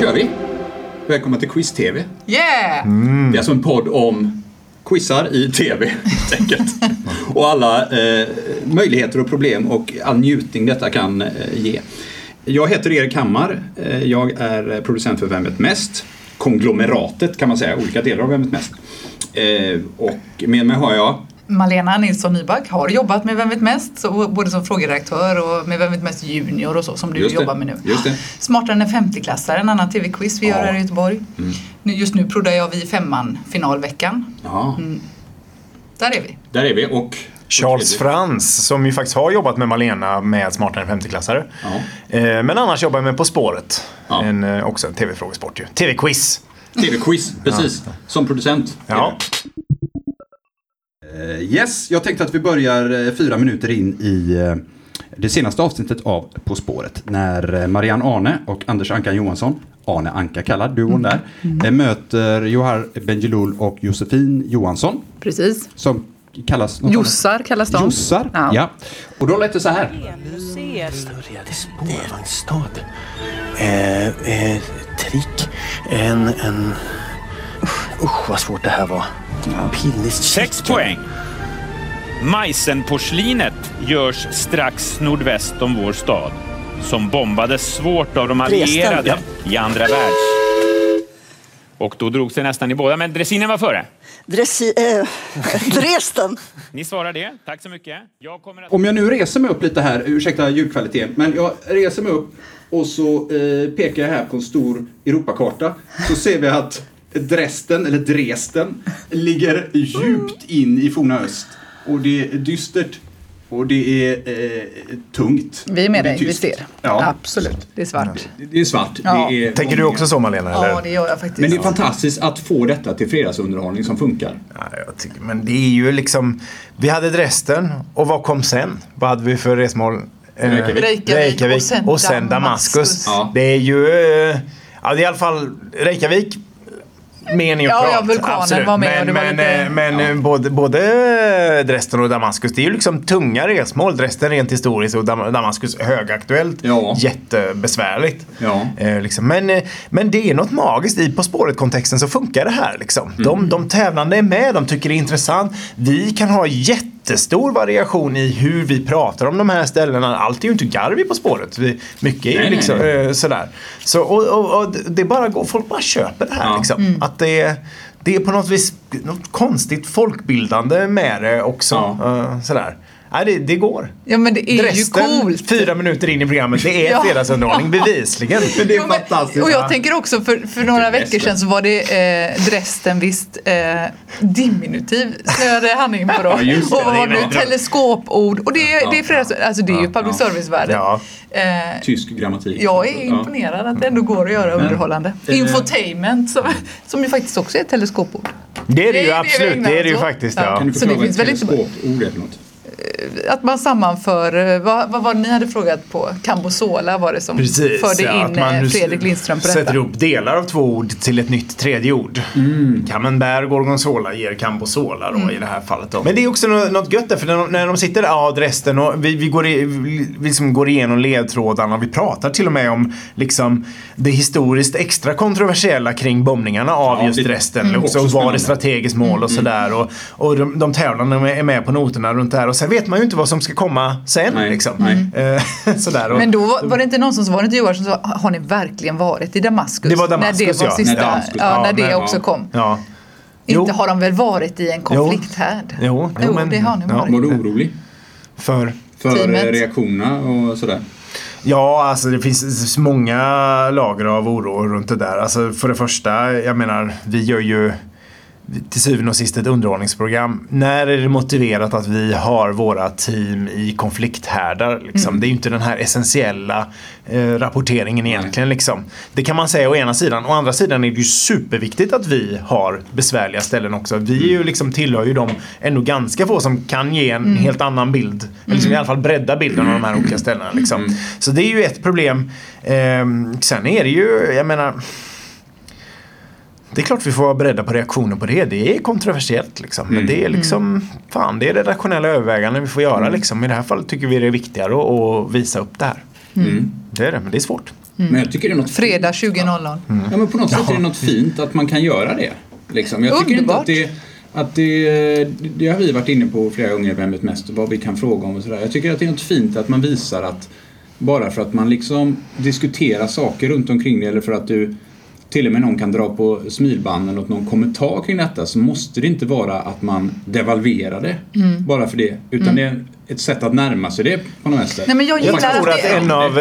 kör vi! Välkomna till Quiz-TV. Yeah! Det är alltså en podd om quizar i TV helt enkelt. och alla eh, möjligheter och problem och all njutning detta kan eh, ge. Jag heter Erik Hammar. Eh, jag är producent för Vem vet mest? Konglomeratet kan man säga, olika delar av Vem vet mest. Eh, och med mig har jag Malena Nilsson Nyback har jobbat med Vem vet mest? Så både som frågeredaktör och med Vem vet mest junior och så som du Just det, jobbar med nu. just det. Smartare än en 50-klassare, en annan TV-quiz vi Ja. Mm. gör här i Göteborg. Nu, just nu proddar jag vid femman finalveckan. Ja, Där är vi. där är vi och Charles Frans, som ju faktiskt har jobbat med Malena med Smartare än 50-klassare. Ja. Eh, Men annars jobbar med På spåret. Ja. En, eh, också en tv-frågesport ju. TV-quiz. TV-quiz, precis. Som producent. Ja. Eh, Yes, jag tänkte att vi börjar eh, fyra minuter in i eh, det senaste avsnittet av På spåret. När Marianne Arne och Anders Ankan Johansson, Arne Anka kallad, duon där, eh, möter Johar Bendjelloul och Josefin Johansson. Precis. Som kallas... något Jossar kallas de. Jossar, ja. Ja. Och då lät det så här. Spårvagnsstad. Eh, eh, trick. En, en... Usch vad svårt det här var. Pillis Sex poäng. Meisenporslinet görs strax nordväst om vår stad. Som bombades svårt av de allierade i andra världs... Och då drog sig nästan i båda, men dressinen var före. Dressi, äh, Dresden. Ni svarar det. Tack så mycket. Jag att... Om jag nu reser mig upp lite här, ursäkta ljudkvaliteten, men jag reser mig upp och så eh, pekar jag här på en stor Europakarta. Så ser vi att Dresden, eller Dresden, ligger djupt in i forna öst. Och det är dystert och det är eh, tungt. Vi är med och dig, vi ser. Ja, Absolut, det är svart. det- det är svart. Ja. Det är Tänker du också så Malena? Eller? Ja, det gör jag faktiskt. Men det är fantastiskt att få detta till fredagsunderhållning som funkar. Ja, jag tycker, men det är ju liksom... Vi hade Dresden och vad kom sen? Vad hade vi för resmål? Eh, Reykjavik. Reykjavik och sen Damaskus. Damaskus. Ja. Det är ju... eh, Ja, det är i alla fall Reykjavik. Mer neutralt. Ja, ja, vulkanen absolut. var med Men, men, lite- eh, men eh, både, både Dresden och Damaskus, det är ju liksom tunga resmål. Dresden rent historiskt och Dam- Damaskus högaktuellt. Ja. Jättebesvärligt. Ja. Eh, liksom. men, eh, men det är något magiskt i På spåret-kontexten så funkar det här. Liksom. De, de tävlande är med, de tycker det är intressant. Vi kan ha jättestor variation i hur vi pratar om de här ställena. Allt är ju inte garv i På spåret. Vi, mycket är ju Nej, nej, liksom, nej. eh, sådär. Så, och, och, och det bara går, folk bara köper det här. Ja. Liksom. Att det, är- det är på något vis något konstigt folkbildande med det också. Ja. Eh, sådär. Nej, det, det går. Ja, men det är Dresden, ju coolt. fyra minuter in i programmet, det är Ja. fredagsundehållning bevisligen. Men det är Jo, men- fantastiskt. Och jag tänker också för, för några veckor sedan så var det eh, Dresden visst eh, diminutiv snöade han in på då. Ja, just det. och vad bra. Teleskopord. Och det, är- det är fredags, alltså det är ju public service-världen. Ja. Eh, Tysk grammatik. jag är Ja. imponerad att det ändå går att göra underhållande. Eh. Infotainment som, som ju faktiskt också är ett teleskopord. Det är det ju absolut, det är det ju faktiskt. Ja. Ja. Kan du Så förklara det vad finns ett teleskopord är för något? Att man sammanför, eh, vad, vad var det ni hade frågat på? Cambosola var det som Precis, förde ja, in att man eh, Fredrik Lindström på sätter detta. ihop delar av två ord till ett nytt tredje ord. Mm. Camembert gorgonzola ger cambosola då Mm. i det här fallet. Då. Men det är också något, gött där för när de, när de sitter där, ja Dresden och vi, vi, går, i, vi liksom går igenom ledtrådarna och vi pratar till och med om liksom det historiskt extra kontroversiella kring bombningarna av Ja, just det- Dresden. mm. Också, Också och var det spännande. strategiskt mål och sådär. Och, och de, de tävlande är med på noterna runt det här och sen vet man ju inte vad som ska komma sen. Nej, liksom. nej. Eh, sådär. Och, Men då var- var det inte någon som var det inte Johan som sa, har ni verkligen varit i Damaskus? Det var Damaskus, när det var ja. Sista, När Damaskus- ja, när ja, det också ja. kom. ja. Inte Jo. har de väl varit i en konflikthärd? Jo, jo, men- det har ni ja. varit. Var du orolig För? för Teamet. eh, reaktionerna och sådär? Ja, alltså det finns många lager av oro runt det där. Alltså för det första, jag menar, vi gör ju till syvende och sist ett underhållningsprogram. När är det motiverat att vi har våra team i konflikthärdar? Liksom? Det är ju inte den här essentiella eh, rapporteringen egentligen. Liksom. Det kan man säga å ena sidan. Å andra sidan är det ju superviktigt att vi har besvärliga ställen också. Vi är ju liksom, tillhör ju de ändå ganska få som kan ge en helt annan bild. Eller liksom i alla fall bredda bilden av de här olika ställena. Liksom. Så det är ju ett problem. Ehm, sen är det ju, jag menar det är klart vi får vara beredda på reaktioner på det. Det är kontroversiellt liksom. Men det är liksom, fan det är redaktionella överväganden vi får göra liksom. I det här fallet tycker vi det är viktigare att, att visa upp det här. Mm. Det är det, men det är svårt. Men jag tycker det är något Fredag 20.00. Ja, men på något sätt är det något fint att man kan göra det. Liksom. Jag tycker inte Underbart. att det, att det, det har vi varit inne på flera gånger Vem vet mest, vad vi kan fråga om och sådär. Jag tycker att det är något fint att man visar att bara för att man liksom diskuterar saker runt omkring det eller för att du till och med någon kan dra på smilbanden åt någon kommentar kring detta så måste det inte vara att man devalverar det Mm. bara för det. Utan det är ett sätt att närma sig det på något sätt. Nej, men jag Jag tror att en av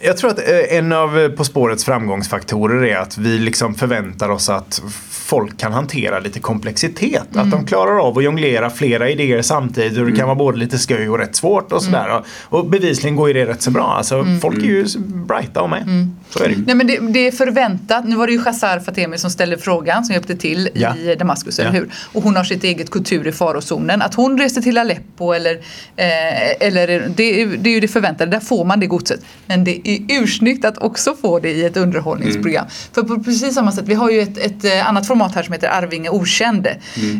jag tror att eh, en av eh, På spårets framgångsfaktorer är att vi liksom förväntar oss att folk kan hantera lite komplexitet. Att Mm. de klarar av att jonglera flera idéer samtidigt och det kan vara både lite sköj och rätt svårt och sådär. Mm. Och, och bevisligen går ju det rätt så bra. Alltså, Folk är ju brighta och med. Mm. Så är det. Nej, men det, det är förväntat. Nu var det ju Shazar Fatemi som ställde frågan som hjälpte till Ja. i Damaskus, eller Ja. hur? Och hon har sitt eget kultur i farozonen. Att hon reste till Aleppo eller, eh, eller det, är, det är ju det förväntade, där får man det godset. Men det är ursnyggt att också få det i ett underhållningsprogram. För på precis samma sätt, vi har ju ett, ett eh, annat format här som heter Arvinge Okänd.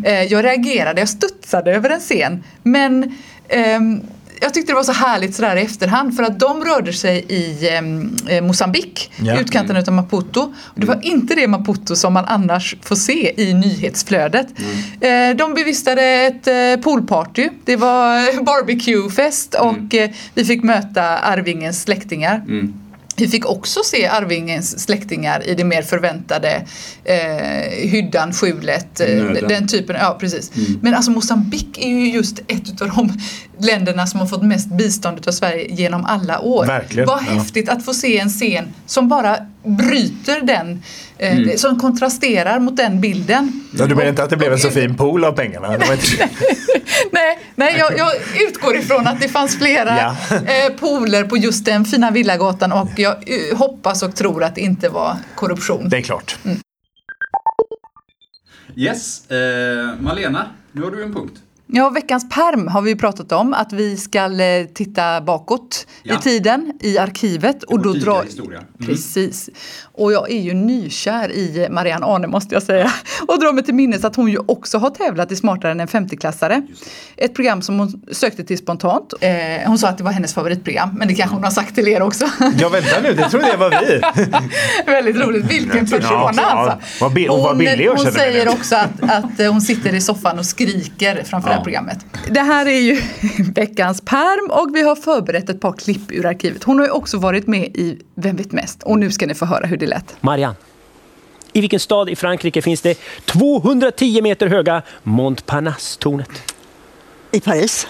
Eh, jag reagerade, jag studsade över en scen. Men ehm, jag tyckte det var så härligt sådär i efterhand för att de rörde sig i ehm, eh, Mosambik, Ja. utkanten utav Maputo. Och det var inte det Maputo som man annars får se i nyhetsflödet. Eh, de bevistade ett eh, poolparty, det var barbecuefest och eh, vi fick möta Arvingens släktingar. Vi fick också se Arvingens släktingar i det mer förväntade eh, hyddan, skjulet, eh, den typen. Ja, precis. Men alltså Mosambik är ju just ett av de länderna som har fått mest bistånd av Sverige genom alla år. Verkligen, Vad ja. häftigt att få se en scen som bara bryter den, eh, som kontrasterar mot den bilden. Ja, du menar inte att det blev en så fin pool av pengarna? Inte... Nej, nej jag, jag utgår ifrån att det fanns flera Ja. eh, pooler på just den fina villagatan och jag eh, hoppas och tror att det inte var korruption. Det är klart. Yes, eh, Malena, nu har du en punkt. Ja, veckans perm har vi ju pratat om att vi ska eh, titta bakåt Ja. i tiden i arkivet. Och då drar... historia. Mm. Precis. Och jag är ju nykär i Marianne Arne måste jag säga. Och drar mig till minnes att hon ju också har tävlat i Smartare än en 50-klassare. Ett program som hon sökte till spontant. Eh, hon sa att det var hennes favoritprogram, men det kanske hon har sagt till er också. Ja, vänta nu, det trodde jag var vi. Väldigt roligt. Vilken persona Ja, ja. alltså. Hon, hon mig säger också att, att hon sitter i soffan och skriker framför det här programmet. Det här är ju veckans perm och vi har förberett ett par klipp ur arkivet. Hon har ju också varit med i Vem vet mest? Och nu ska ni få höra hur det lät. Marianne. I vilken stad i Frankrike finns det 210 meter höga Montparnasse-tornet? I Paris.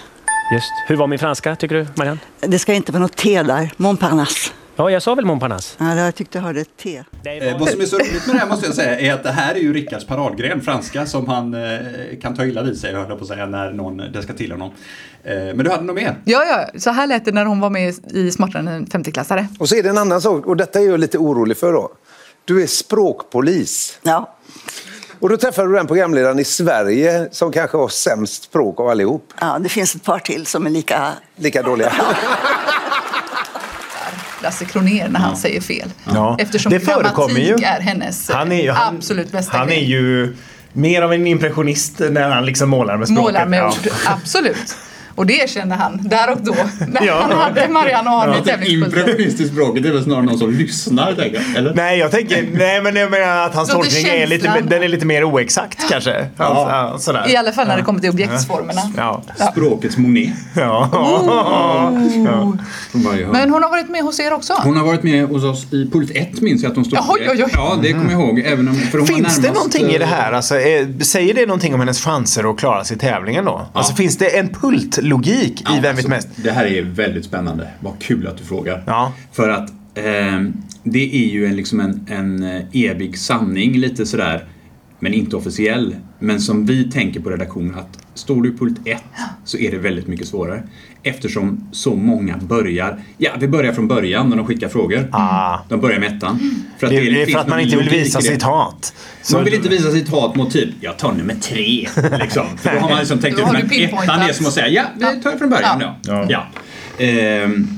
Just. Hur var min franska, tycker du, Marianne? Det ska inte vara något T där. Montparnasse. Ja, jag sa väl Montparnasse? Ja, jag tyckte jag hörde ett T. Eh, vad som är så roligt med det här måste jag säga är att det här är ju Rickards paradgren, franska, som han eh, kan ta illa vid sig, höll på att säga, när någon det ska till honom. Eh, men du hade nog mer? Ja, ja, så här lät det när hon var med i Smartare än en 50-klassare. Och så är det en annan sak, och detta är jag lite orolig för då. Du är språkpolis. Ja. Och då träffade du den programledaren i Sverige som kanske har sämst språk av allihop. ja, det finns ett par till som är lika... Lika dåliga. Lasse Kronér när han säger fel. Ja, Eftersom det förekommer ju. grammatik är hennes Han är ju, han, absolut bästa Han grej. är ju mer av en impressionist när han liksom målar med språket. Målar med ord, absolut. Och det erkände han där och då när Ja. han hade Marianne Arne i tävlingspulsen. Impressionistiskt språket är väl snarare någon som lyssnar, tänker jag. Eller? Nej, jag tänker, nej men jag menar att hans tolkning är lite, den är lite mer oexakt kanske. Alltså, ja. sådär. I alla fall när det kommer till objektsformerna. Ja. Språkets Monet. Ja. Hörn. Men hon har varit med hos er också? Hon har varit med hos oss i Pult 1 minns jag att hon stod Oj, oj, oj. Ja, det kommer jag ihåg. Även om, för hon Finns det närmast, någonting i det eh, här? Alltså, är, säger det någonting om hennes chanser att klara sig i tävlingen då? Alltså, finns det en pultlogik i Ja, Vem vet alltså, mest? Det här är väldigt spännande. Vad kul att du frågar. Ja. För att ehm, det är ju en, liksom en, en eh, evig sanning lite sådär. Men inte officiell. Men som vi tänker på redaktionen att står du i pult 1 så är det väldigt mycket svårare. Eftersom så många börjar, ja vi börjar från början när de skickar frågor. Ah. De börjar med ettan. För Det, det är för att man inte vill visa sitt hat. Så- Man vill inte visa sitt hat mot typ, jag tar nummer tre. Liksom. För då har man liksom tänkt ut att pinpointat. ettan är som att säga, ja, vi tar det från början. Ja. Ja. Ja. Ehm,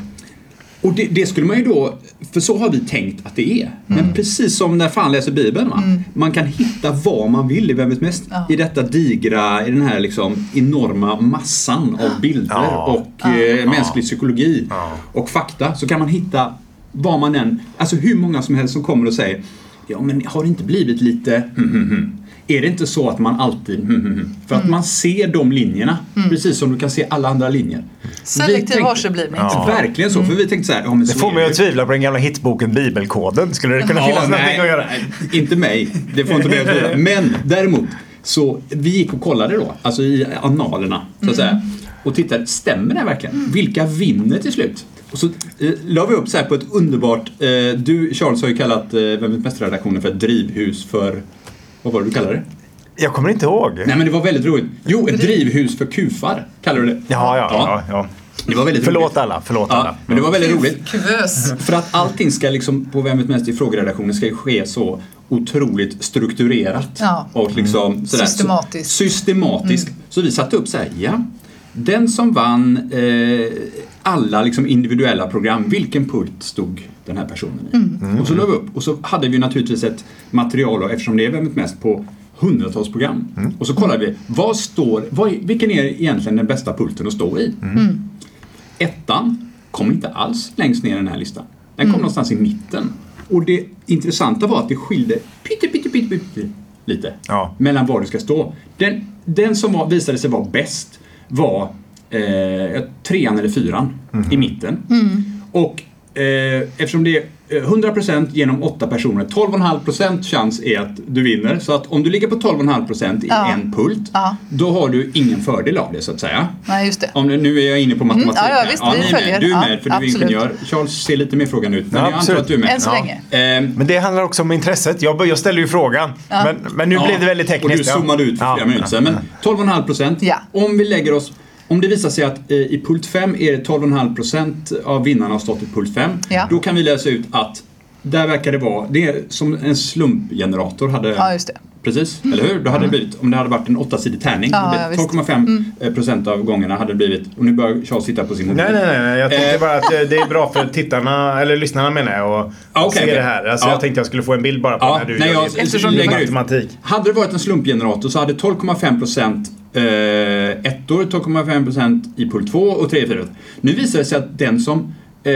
och det, det skulle man ju då, för så har vi tänkt att det är. Men precis som när fan läser Bibeln. Va? Man kan hitta vad man vill i Vem vet mest? Ja. I detta digra, i den här liksom enorma massan av bilder Ja. och eh, mänsklig psykologi och fakta. Så kan man hitta vad man än, alltså hur många som helst som kommer och säger Ja men har det inte blivit lite hmm. Är det inte så att man alltid hmm, hmm, hmm. För att man ser de linjerna precis som du kan se alla andra linjer. Selektiv varseblivning. Ja. Verkligen så, för vi tänkte så här, ja, men Det så får mig att ju. tvivla på den gamla hitboken Bibelkoden. Skulle det kunna Ja, finnas någonting nej, att göra? nej, inte mig. Det får inte mig att tvivla. Men däremot, så vi gick och kollade då, alltså i analerna, så att säga. Och tittade, stämmer det här verkligen? Vilka vinner till slut? Och så eh, la vi upp så här på ett underbart, eh, du Charles har ju kallat eh, Vem vet mest-redaktionen för ett drivhus för, vad var det du kallade det? Jag kommer inte ihåg. Nej men det var väldigt roligt. Jo, ett drivhus för kufar, kallar du det. Ja, ja, ja. ja. Det var väldigt Förlåt roligt. alla, förlåt Ja, alla. men det var väldigt roligt. Kuvös. För att allting ska liksom på Vem vet mest i frågeredaktionen ska ske så otroligt strukturerat. Ja. Och liksom sådär, Systematiskt. Så, systematiskt. Så vi satte upp så här, ja. Den som vann eh, alla liksom individuella program, vilken pult stod den här personen i? Och så la vi upp och så hade vi naturligtvis ett material och eftersom det är vet mest på hundratals program. Och så kollade vi, vad står, vad, vilken är egentligen den bästa pulten att stå i? Ettan kom inte alls längst ner i den här listan. Den kom någonstans i mitten. Och det intressanta var att det skilde pytte, pytte, pytte, pytte lite Ja. mellan var du ska stå. Den, den som var, visade sig vara bäst var eh, trean eller fyran i mitten. Och eh, eftersom det är eh, 100% genom åtta personer, 12,5% chans är att du vinner. Så att om du ligger på 12,5% i Ja. en pult, Ja. då har du ingen fördel av det så att säga. Nej, just det. Om det, nu är jag inne på matematik. Mm, ja, ja, visst, ja, vi ni är med. följer. Du är Ja, med för du är absolut. ingenjör. Charles ser lite mer frågan ut, men Ja, jag antar absolut. att du är med. Än så Ja. länge. Ehm, Men det handlar också om intresset. Jag, jag ställer ju frågan. Men, men nu Ja, blev det väldigt tekniskt. Och du zoomade ut för Ja. flera minuter sedan. Men 12,5 procent. Ja. Om vi lägger oss om det visar sig att eh, i pult 5 är det 12,5 procent av vinnarna har stått i pult 5. Ja. Då kan vi läsa ut att där verkar det vara, det är som en slumpgenerator hade Ja. Precis, eller hur? Då hade det blivit, om det hade varit en åttasidig tärning, Ja, det ja, blivit visst. 12,5 procent av gångerna hade det blivit, och nu börjar Charles sitta på sin mobil. Nej, nej, nej. Jag tänkte Eh. bara att eh, det är bra för tittarna, eller lyssnarna menar jag, att okej, se okej. det här. Alltså, Ja. Jag tänkte jag skulle få en bild bara på Ja, när du nej, gör jag, eftersom ut. matematik. Hade det varit en slumpgenerator så hade 12,5 procent eh, ettor, 12,5 procent i pult 2 och 3 4. Nu visar det sig att den som eh,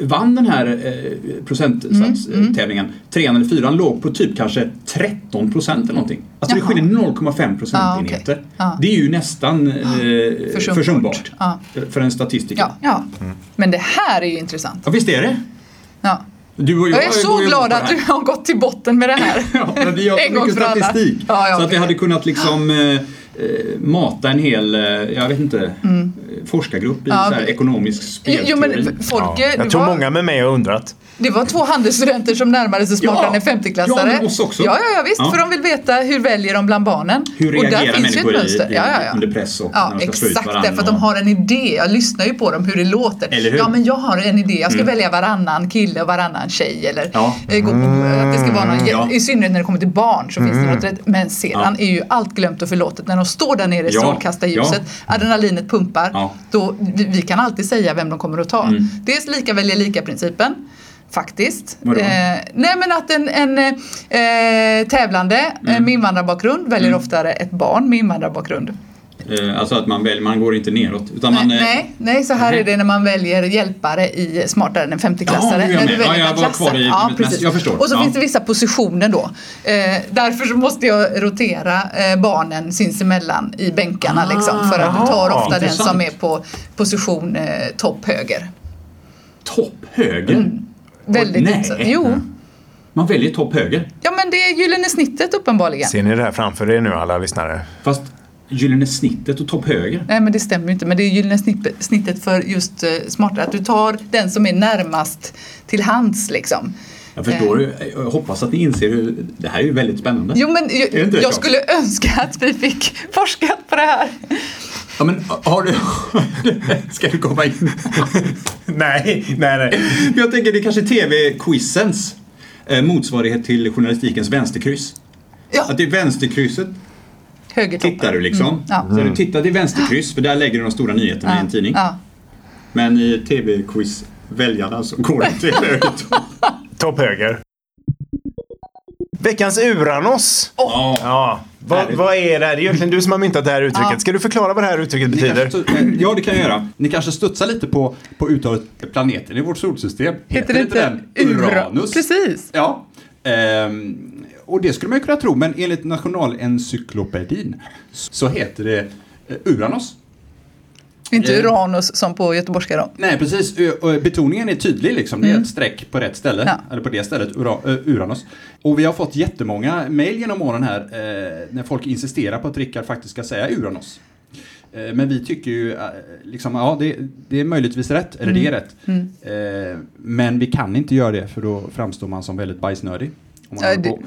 vann den här eh, procentstatstävlingen, trean eller fyran, låg på typ kanske 13 procent eller någonting. Alltså Jaha. det skiljer 0,5 procentenheter. Ja, okej. Ja. Det är ju nästan eh, Försumbart. försumbart, Ja. för en statistiker. Ja, ja. Men det här är ju intressant. Ja, visst är det? Ja. Du och jag, Jag är så glad att du har gått till botten med det här. Ja, vi har En gång mycket för alla. statistik. Ja, ja, så att vi hade kunnat liksom eh, eh, mata en hel, eh, jag vet inte, eh, forskargrupp i Mm. Ja, så ekonomisk Jo, spelteori. men folk, Ja. det, Jag tror var, många med mig har undrat. det var två handelsstudenter som närmade sig smartare Ja. än 50-klassare. Ja, men oss också. Ja, ja, ja visst. Ja. För de vill veta hur väljer de bland barnen. Hur och där reagerar ett människor i, i, Ja, ja, ja. under press och Ja, när de ska exakt. Därför att de har en idé. Jag lyssnar ju på dem hur det låter. Eller hur? Mm. Ja, men jag har en idé. Jag ska välja varannan kille och varannan tjej. Eller Ja. gå på, att det ska vara någon, Ja. I synnerhet när det kommer till barn så finns det något rätt. Men sedan är ju allt glömt och förlåtet. När de står där nere i Ja. strålkastarljuset, adrenalinet pumpar. Mm. Då, vi, vi kan alltid säga vem de kommer att ta. Dels lika väljer lika-principen. Faktiskt. Eh, nej men att en, en eh, tävlande Mm. eh, med invandrarbakgrund väljer oftare ett barn med invandrarbakgrund. Eh, alltså att man, väljer, man går inte neråt. Utan man, nej, eh, nej, nej, så här nej. är det när man väljer hjälpare i Smartare än en 50-klassare. Jaha, nu är jag när du väljer Ja, jag var kvar i- ja, precis. jag förstår. Och så Ja. finns det vissa positioner då. Eh, därför så måste jag rotera eh, barnen sinsemellan i bänkarna Ah, liksom. För att du tar ofta den intressant. som är på position eh, topp höger. Topp höger? Väldigt nej. intressant. Jo, Man väljer topp höger. ja men det är gyllene snittet uppenbarligen. Ser ni det här framför er nu alla lyssnare? Fast gyllene snittet och topp höger. Nej men det stämmer ju inte. Men det är gyllene snittet för just eh, smartare. Att du tar den som är närmast till hands liksom. Jag förstår ju. Jag hoppas att ni inser hur... Det här är ju väldigt spännande. Jo men jag, jag skulle önska att vi fick forskat på det här. Ja, men har du... Ska du komma in? Nej, nej, nej. Jag tänker det är kanske TV-quizens eh, motsvarighet till journalistikens vänsterkryss. Ja, Att det är vänsterkrysset högertoppen. tittar du liksom. Mm, ja. Så du tittar till vänsterkryss för där lägger du de stora nyheterna i en tidning. Ja. Men i TV-quiz väljarna så går det till höger. Topp höger. Veckans Uranos. Ja. Ja, Vad, vad är det här? Det är egentligen du som har myntat det här uttrycket. Ja. Ska du förklara vad det här uttrycket betyder? eh, ja, det kan jag göra. Ni kanske studsar lite på, på uttalet planeten i vårt solsystem. Heter det inte den Ura- Uranus? Precis. Ja. Ehm, och det skulle man ju kunna tro, men enligt Nationalencyklopedin så heter det eh, Uranus. Inte Eh. Uranus som på göteborgska då. Nej, precis. Betoningen är tydlig, liksom. det är ett streck på rätt ställe. Mm. Ja. Eller på det stället, ö, Uranus. Och vi har fått jättemånga mejl genom åren här eh, när folk insisterar på att Rickard faktiskt ska säga Uranus. Eh, men vi tycker ju, eh, liksom, ja det, det är möjligtvis rätt, eller det är rätt. Mm. Eh, men vi kan inte göra det för då framstår man som väldigt bajsnödig. Om man Ja, det-.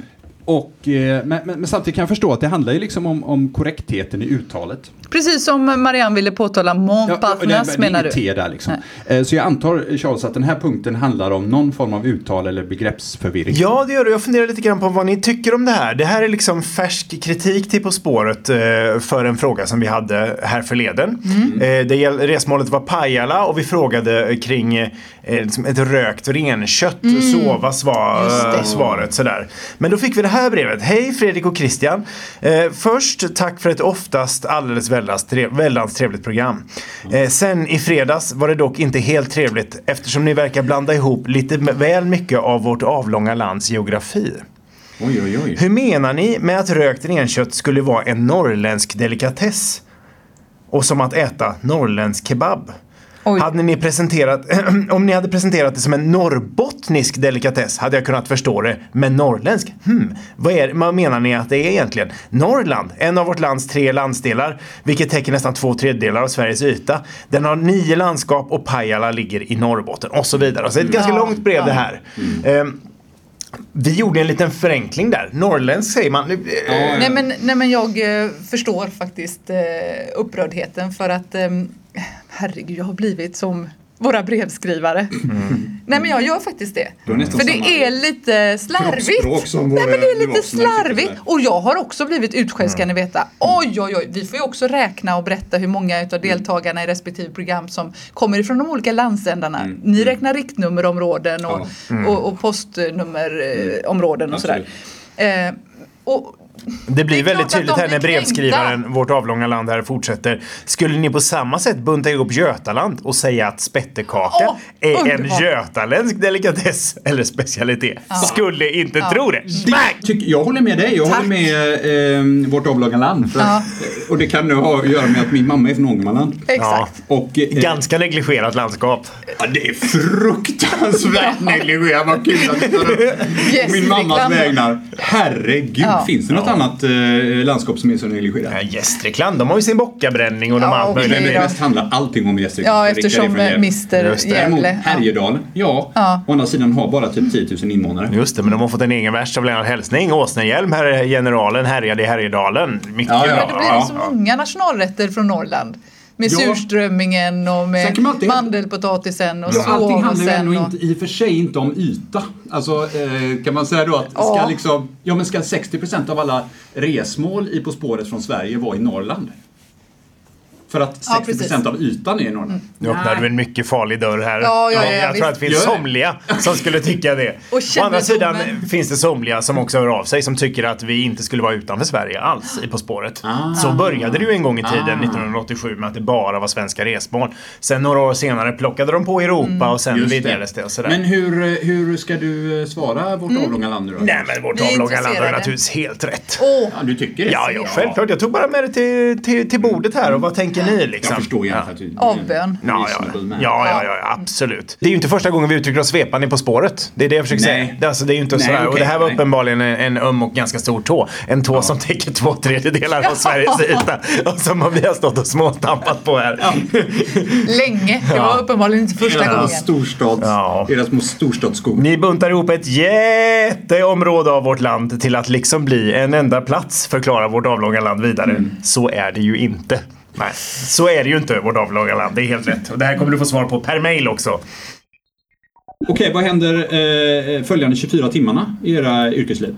Och, eh, men, men, men samtidigt kan jag förstå att det handlar ju liksom om, om korrektheten i uttalet. Precis som Marianne ville påtala, Ja, ja, det, Montparnasse det är menar du? T där liksom. Eh, Så jag antar, Charles, att den här punkten handlar om någon form av uttal eller begreppsförvirring. Ja, det gör det. Jag funderar lite grann på vad ni tycker om det här. Det här är liksom färsk kritik till På spåret eh, för en fråga som vi hade här förleden. Eh, det resmålet var Pajala och vi frågade kring liksom ett rökt renkött. Sovas var svaret. Sådär. Men då fick vi det här brevet. Hej Fredrik och Christian. Eh, först tack för ett oftast alldeles väldans, trev, väldans trevligt program. Eh, sen i fredags var det dock inte helt trevligt eftersom ni verkar blanda ihop lite väl mycket av vårt avlånga lands geografi. Oj, oj, oj. Hur menar ni med att rökt renkött skulle vara en norrländsk delikatess? Och som att äta norrländsk kebab? Oj. Hade ni presenterat, om ni hade presenterat det som en norrbottnisk delikatess hade jag kunnat förstå det. Men norrländsk? Hmm, vad, är, vad menar ni att det är egentligen? Norrland, en av vårt lands tre landsdelar, vilket täcker nästan två tredjedelar av Sveriges yta. Den har nio landskap och Pajala ligger i Norrbotten och så vidare. Alltså ett ganska långt brev det här. Ehm, vi gjorde en liten förenkling där. Norrländsk säger man. Nej men, nej men jag eh, förstår faktiskt eh, upprördheten för att eh, herregud jag har blivit som våra brevskrivare. Nej men jag gör faktiskt det. Nästan För det är lite slarvigt. Nej men det är lite bevakningsmän slarvigt. Och jag har också blivit utskälld ska ni veta. Oj oj oj, vi får ju också räkna och berätta hur många utav deltagarna i respektive program som kommer ifrån de olika landsändarna. Ni räknar riktnummerområden och, och, och postnummerområden och sådär. Eh, och Det blir Det väldigt tydligt här när blir kränkta. brevskrivaren, vårt avlånga land här fortsätter. Skulle ni på samma sätt bunta ihop Götaland och säga att spettekaka Åh, är en underbart. götaländsk delikatess eller specialitet? Skulle inte tro det. Tyck- Jag håller med dig, jag Tack. håller med eh, vårt avlånga land. För, Ja. Och det kan nu ha att göra med att min mamma är från Ångermanland. exakt. Och, eh, Ganska negligerat landskap. ja, det är fruktansvärt negligerat. Vad kul att du tar upp Yes, min mammas vägnar. Herregud, Ja. finns det något annat eh, landskap som är så negligerat? Ja, Gästrikland, de har ju sin bockabränning och de Ja, har allt möjligt. Mest handlar allting om Gästrikland. Ja, eftersom. Mr det. Gävle. Ja. Härjedalen, ja. Ja. Å andra sidan har bara typ 10 000 invånare. Just det, men de har fått en egen vers av Lennart Hellsning. Åsnehjelm, herr generalen, härjade i Härjedalen. Mycket Ja, ja, bra. Då blir det så många nationalrätter från Norrland. Med Ja. surströmmingen och med alltid- mandelpotatisen och Ja, allting handlar ju ändå Och... inte, i och för sig inte om yta. Alltså, eh, kan man säga då att ska Ja. liksom, ja men ska 60% av alla resmål i På spåret från Sverige vara i Norrland? För att 60% Ja, precis. Mm. av ytan är i Norrland. Nu öppnar du en mycket farlig dörr här. Ja, ja, ja, jag tror att det finns somliga som skulle tycka det. Och Å andra sidan finns det somliga som också hör av sig som tycker att vi inte skulle vara utanför Sverige alls i På spåret. Ah. Så började det ju en gång i tiden, 1987, med att det bara var svenska resmål. Sen några år senare plockade de på Europa Mm. och sen vidgades det och sådär. Men hur, hur ska du eh, svara vårt avlånga land nu då? Nej men vårt avlånga land har naturligtvis helt rätt. Åh, Ja, du tycker det? Ja, ja, självklart. Jag tog bara med det till, till, till bordet här och vad tänker ni liksom? Jag förstår ja. egentligen att du... Avbön. Ja, ja, ja, ja, ja, absolut. Det är ju inte första gången vi uttrycker oss svepande På spåret. Det är det jag försöker Nej. säga. Det, alltså, det är ju inte Nej, sådär. och okej, det här var nej. uppenbarligen en, en öm och ganska stor tå. En tå som täcker två tredjedelar av Sveriges yta. Och som vi har stått och småstampat på här. länge. Det var uppenbarligen inte första gången. storstads... Ja. Era små storstadsskog. Ni buntar ihop ett jätteområde av vårt land till att liksom bli en enda plats förklara vårt avlånga land vidare. Mm. Så är det ju inte. Nej, så är det ju inte vårt avlånga land. Det är helt rätt. Och det här kommer du få svar på per mail också. Okej, vad händer eh, följande 24 timmarna i era yrkesliv?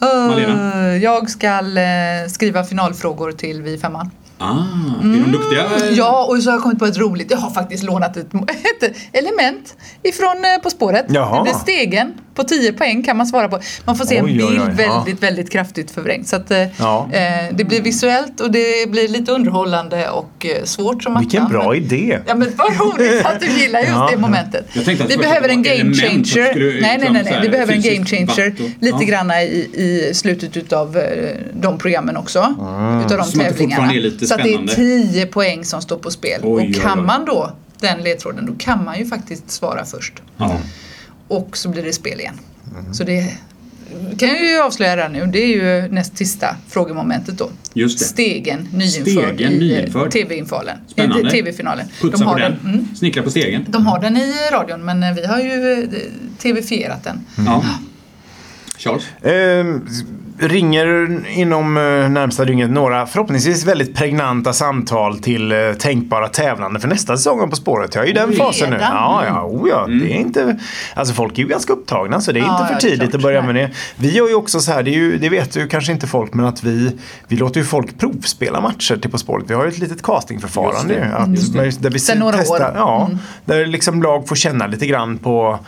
Malena? Uh, jag ska eh, skriva finalfrågor till Vi femman. Ah, är de duktiga? Mm. Ja, och så har jag kommit på ett roligt. Jag har faktiskt lånat ett, ett element ifrån eh, På spåret. Jaha. Det blir stegen. På 10 poäng kan man svara på. Man får se en Oj, oj, bild oj, ja. väldigt, väldigt kraftigt förvrängt. Så att, eh, Ja. eh, det blir visuellt och det blir lite underhållande och eh, svårt som Vilken attan, bra men- idé. Ja men vad roligt att du gillar just Ja. det momentet. Jag tänkte att Vi behöver en game changer. Nej, nej, nej, nej. Vi behöver en game changer lite ja. grann i, i slutet utav eh, de programmen också. Utav de Som att det tävlingarna. Så att det är spännande. 10 poäng som står på spel. Oj, oj, och kan oj. man då den ledtråden, då kan man ju faktiskt svara först. Ja. Och så blir det spel igen. Mm. Så det kan jag ju avslöja redan nu. Det är ju näst sista frågemomentet då. Just det. Stegen nyinförd Stegen i nyinförd. TV-infalen. Spännande. Eh, TV-finalen. Putsa på den. mm, Snickra på stegen. de har den i radion men eh, vi har ju eh, TV-fierat den. Ja. Charles? Eh, ringer inom eh, närmsta dygnet några förhoppningsvis väldigt pregnanta samtal till eh, tänkbara tävlande för nästa säsong På spåret. Jag är i den Redan? fasen nu. Ja, ja, oh, ja. Det är inte, alltså folk är ju ganska upptagna så det är Ja, inte ja, för tidigt klart. att börja med det. Vi gör ju också så här, det, är ju, det vet ju kanske inte folk, men att vi, vi låter ju folk provspela matcher till På spåret. Vi har ju ett litet castingförfarande. Just det. ju, Att, Just det. Där vi Sedan några testar, år. Mm. Ja, Där liksom lag får känna lite grann på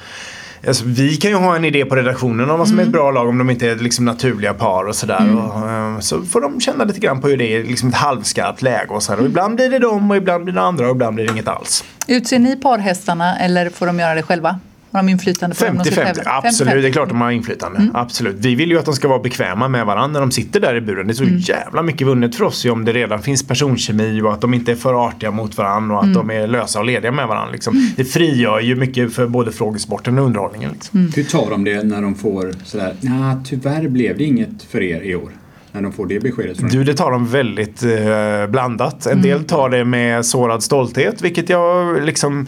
Alltså, vi kan ju ha en idé på redaktionen om vad som är Mm. ett bra lag om de inte är liksom naturliga par och sådär. Och, eh, så får de känna lite grann på hur det är liksom ett halvskarpt läge och så här. Och ibland blir det dem och ibland blir det andra och ibland blir det inget alls. Utser ni parhästarna eller får de göra det själva? Har de inflytande på dem de ska 50-50, tävla? absolut. 50-50. Det är klart de har inflytande. Mm. Absolut. Vi vill ju att de ska vara bekväma med varandra när de sitter där i buren. Det är så Mm. jävla mycket vunnet för oss ju om det redan finns personkemi och att de inte är för artiga mot varandra och att Mm. de är lösa och lediga med varandra. Liksom. Det frigör ju mycket för både frågesporten och underhållningen. Liksom. Mm. Hur tar de det när de får sådär, ja tyvärr blev det inget för er i år? När de får det beskedet från Du, det tar de väldigt eh, blandat. En del tar det med sårad stolthet, vilket jag liksom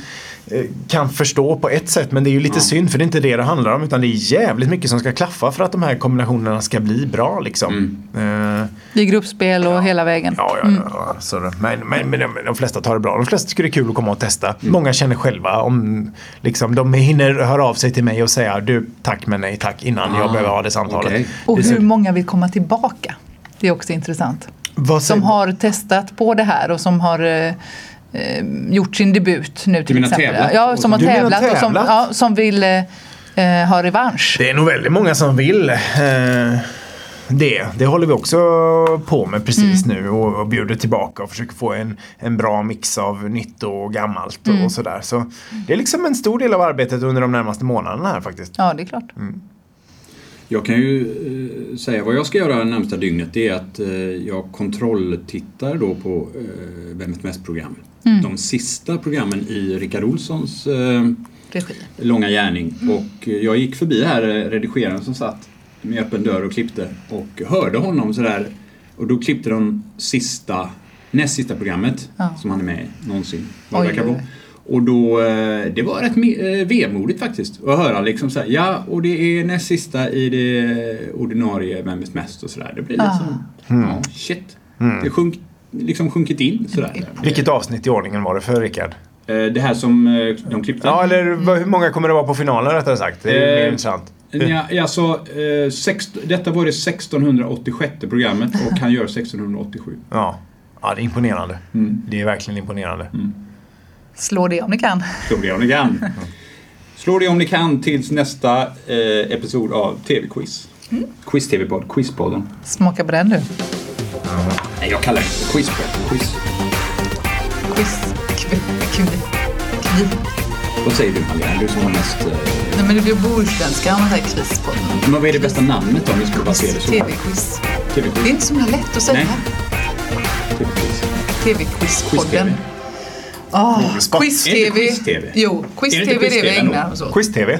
kan förstå på ett sätt. Men det är ju lite synd, för det är inte det det handlar om. Utan det är jävligt mycket som ska klaffa för att de här kombinationerna ska bli bra. Liksom. Eh, I gruppspel och hela vägen. Ja, ja, ja. Så, det- men, men, men de, de flesta tar det bra. De flesta tycker det är kul att komma och testa. Många känner själva om liksom, de hinner höra av sig till mig och säga du tack men nej tack innan jag Ah, behöver ha det samtalet. okej. Och Det är så- hur många vill komma tillbaka? Det är också intressant. Vad Som har testat på det här och som har eh, gjort sin debut nu till menar exempel. tävlat? Ja, som har Du menar tävlat och som, tävlat? ja, som vill eh, eh, ha revansch. Det är nog väldigt många som vill eh, det. Det håller vi också på med precis nu och, och bjuder tillbaka och försöker få en, en bra mix av nytt och gammalt och, och sådär. Så det är liksom en stor del av arbetet under de närmaste månaderna här faktiskt. Ja, det är klart. Jag kan ju eh, säga vad jag ska göra närmsta dygnet. Det är att eh, jag kontrolltittar då på eh, Vem vet mest-program. De sista programmen i Rickard Olssons eh, långa gärning. Och eh, jag gick förbi här eh, redigeraren som satt med öppen dörr och klippte och hörde honom sådär. Och då klippte de sista, näst sista programmet Ja. som han är med i någonsin. Vad verkar oj. Och då, eh, det var rätt vemodigt faktiskt att höra liksom såhär, ja och det är näst sista i det ordinarie Vem vet mest och sådär. Det blir Ah. liksom, ja shit. Det sjunk, liksom sjunkit in sådär. Vilket avsnitt i ordningen var det för Rickard? Eh, Det här som eh, de klippte. Ja, eller hur många kommer det vara på finalen rättare sagt? Det är Eh, mer intressant. Ja, alltså, eh, sext, detta var det 1686 programmet och han gör 1687. Ja. ja, det är imponerande. Det är verkligen imponerande. Slå det om ni kan. Slå det om ni kan. Slå det om ni kan tills nästa eh, episod av TV-quiz. Quiz-TV-podd, Quizpodden. Smaka på den du. Nej, jag kallar det för. Quiz. Quiz. Kvi. Vad säger du Malena? Du som har mest... Eh, Nej men det blir bohuslänska om man säger quiz på den. men vad är det bästa namnet då, om vi skulle bara se det så? TV-quiz. Det är TV-quiz. inte så himla lätt att säga. Nej. TV-quiz. TV-quizpodden. Quiz-TV. Oh, Frågesport. quiz-TV. Är det quiz-TV? Jo, Är det quiz-TV är det vi quiz-TV ägnar oss åt. Quiz-TV.